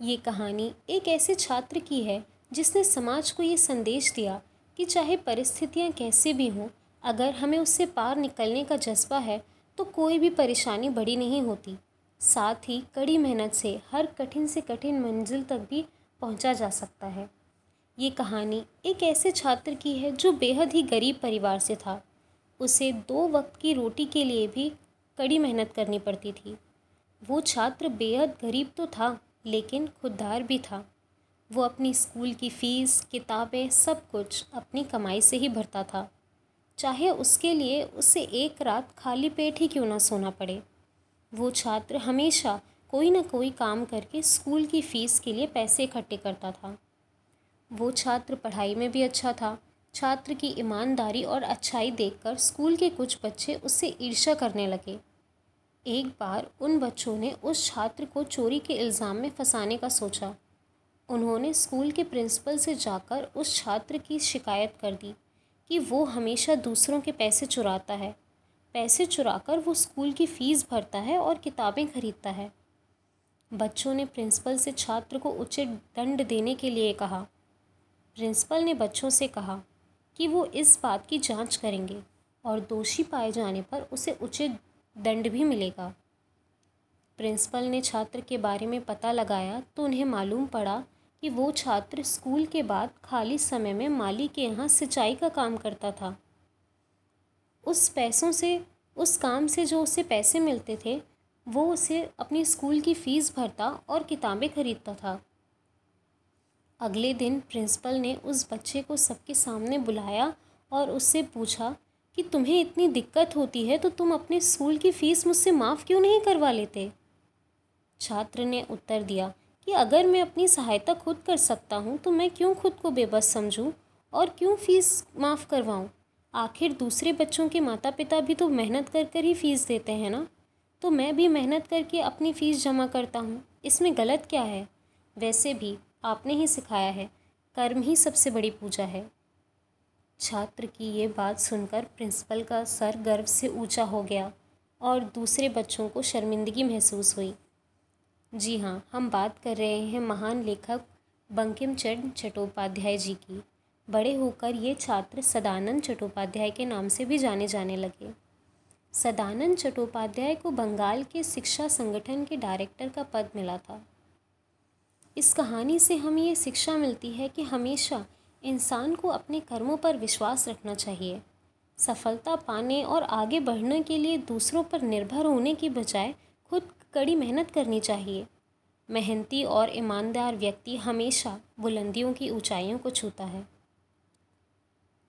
ये कहानी एक ऐसे छात्र की है जिसने समाज को ये संदेश दिया कि चाहे परिस्थितियाँ कैसे भी हों, अगर हमें उससे पार निकलने का जज्बा है तो कोई भी परेशानी बड़ी नहीं होती। साथ ही कड़ी मेहनत से, हर कठिन से कठिन मंजिल तक भी पहुँचा जा सकता है। ये कहानी एक ऐसे छात्र की है जो बेहद ही गरीब परिवार से था। उसे दो वक्त की रोटी के लिए भी कड़ी मेहनत करनी पड़ती थी। वो छात्र बेहद गरीब तो था लेकिन खुददार भी था। वो अपनी स्कूल की फ़ीस, किताबें, सब कुछ अपनी कमाई से ही भरता था। चाहे उसके लिए उसे एक रात खाली पेट ही क्यों ना सोना पड़े। वो छात्र हमेशा कोई ना कोई काम करके स्कूल की फ़ीस के लिए पैसे इकट्ठे करता था। वो छात्र पढ़ाई में भी अच्छा था। छात्र की ईमानदारी और अच्छाई देखकर स्कूल के कुछ बच्चे उससे ईर्ष्या करने लगे। एक बार उन बच्चों ने उस छात्र को चोरी के इल्ज़ाम में फंसाने का सोचा। उन्होंने स्कूल के प्रिंसिपल से जाकर उस छात्र की शिकायत कर दी कि वो हमेशा दूसरों के पैसे चुराता है। पैसे चुराकर वो स्कूल की फ़ीस भरता है और किताबें खरीदता है। बच्चों ने प्रिंसिपल से छात्र को उचित दंड देने के लिए कहा। प्रिंसिपल ने बच्चों से कहा कि वो इस बात की जाँच करेंगे और दोषी पाए जाने पर उसे उचित दंड भी मिलेगा। प्रिंसिपल ने छात्र के बारे में पता लगाया तो उन्हें मालूम पड़ा कि वो छात्र स्कूल के बाद खाली समय में माली के यहाँ सिंचाई का काम करता था। उस पैसों से, उस काम से जो उसे पैसे मिलते थे, वो उसे अपनी स्कूल की फ़ीस भरता और किताबें खरीदता था। अगले दिन प्रिंसिपल ने उस बच्चे को सबके सामने बुलाया और उससे पूछा कि तुम्हें इतनी दिक्कत होती है तो तुम अपने स्कूल की फ़ीस मुझसे माफ़ क्यों नहीं करवा लेते? छात्र ने उत्तर दिया कि अगर मैं अपनी सहायता खुद कर सकता हूँ तो मैं क्यों खुद को बेबस समझूँ और क्यों फ़ीस माफ़ करवाऊँ? आखिर दूसरे बच्चों के माता पिता भी तो मेहनत कर कर ही फ़ीस देते हैं ना? तो मैं भी मेहनत करके अपनी फ़ीस जमा करता हूँ। इसमें गलत क्या है? वैसे भी आपने ही सिखाया है। कर्म ही सबसे बड़ी पूजा है। छात्र की ये बात सुनकर प्रिंसिपल का सर गर्व से ऊँचा हो गया और दूसरे बच्चों को शर्मिंदगी महसूस हुई। जी हाँ हम बात कर रहे हैं महान लेखक बंकिम चंद्र चट्टोपाध्याय जी की। बड़े होकर ये छात्र सदानंद चट्टोपाध्याय के नाम से भी जाने जाने लगे। सदानंद चट्टोपाध्याय को बंगाल के शिक्षा संगठन के डायरेक्टर का पद मिला था। इस कहानी से हमें ये शिक्षा मिलती है कि हमेशा इंसान को अपने कर्मों पर विश्वास रखना चाहिए। सफलता पाने और आगे बढ़ने के लिए दूसरों पर निर्भर होने की बजाय खुद कड़ी मेहनत करनी चाहिए। मेहनती और ईमानदार व्यक्ति हमेशा बुलंदियों की ऊंचाइयों को छूता है।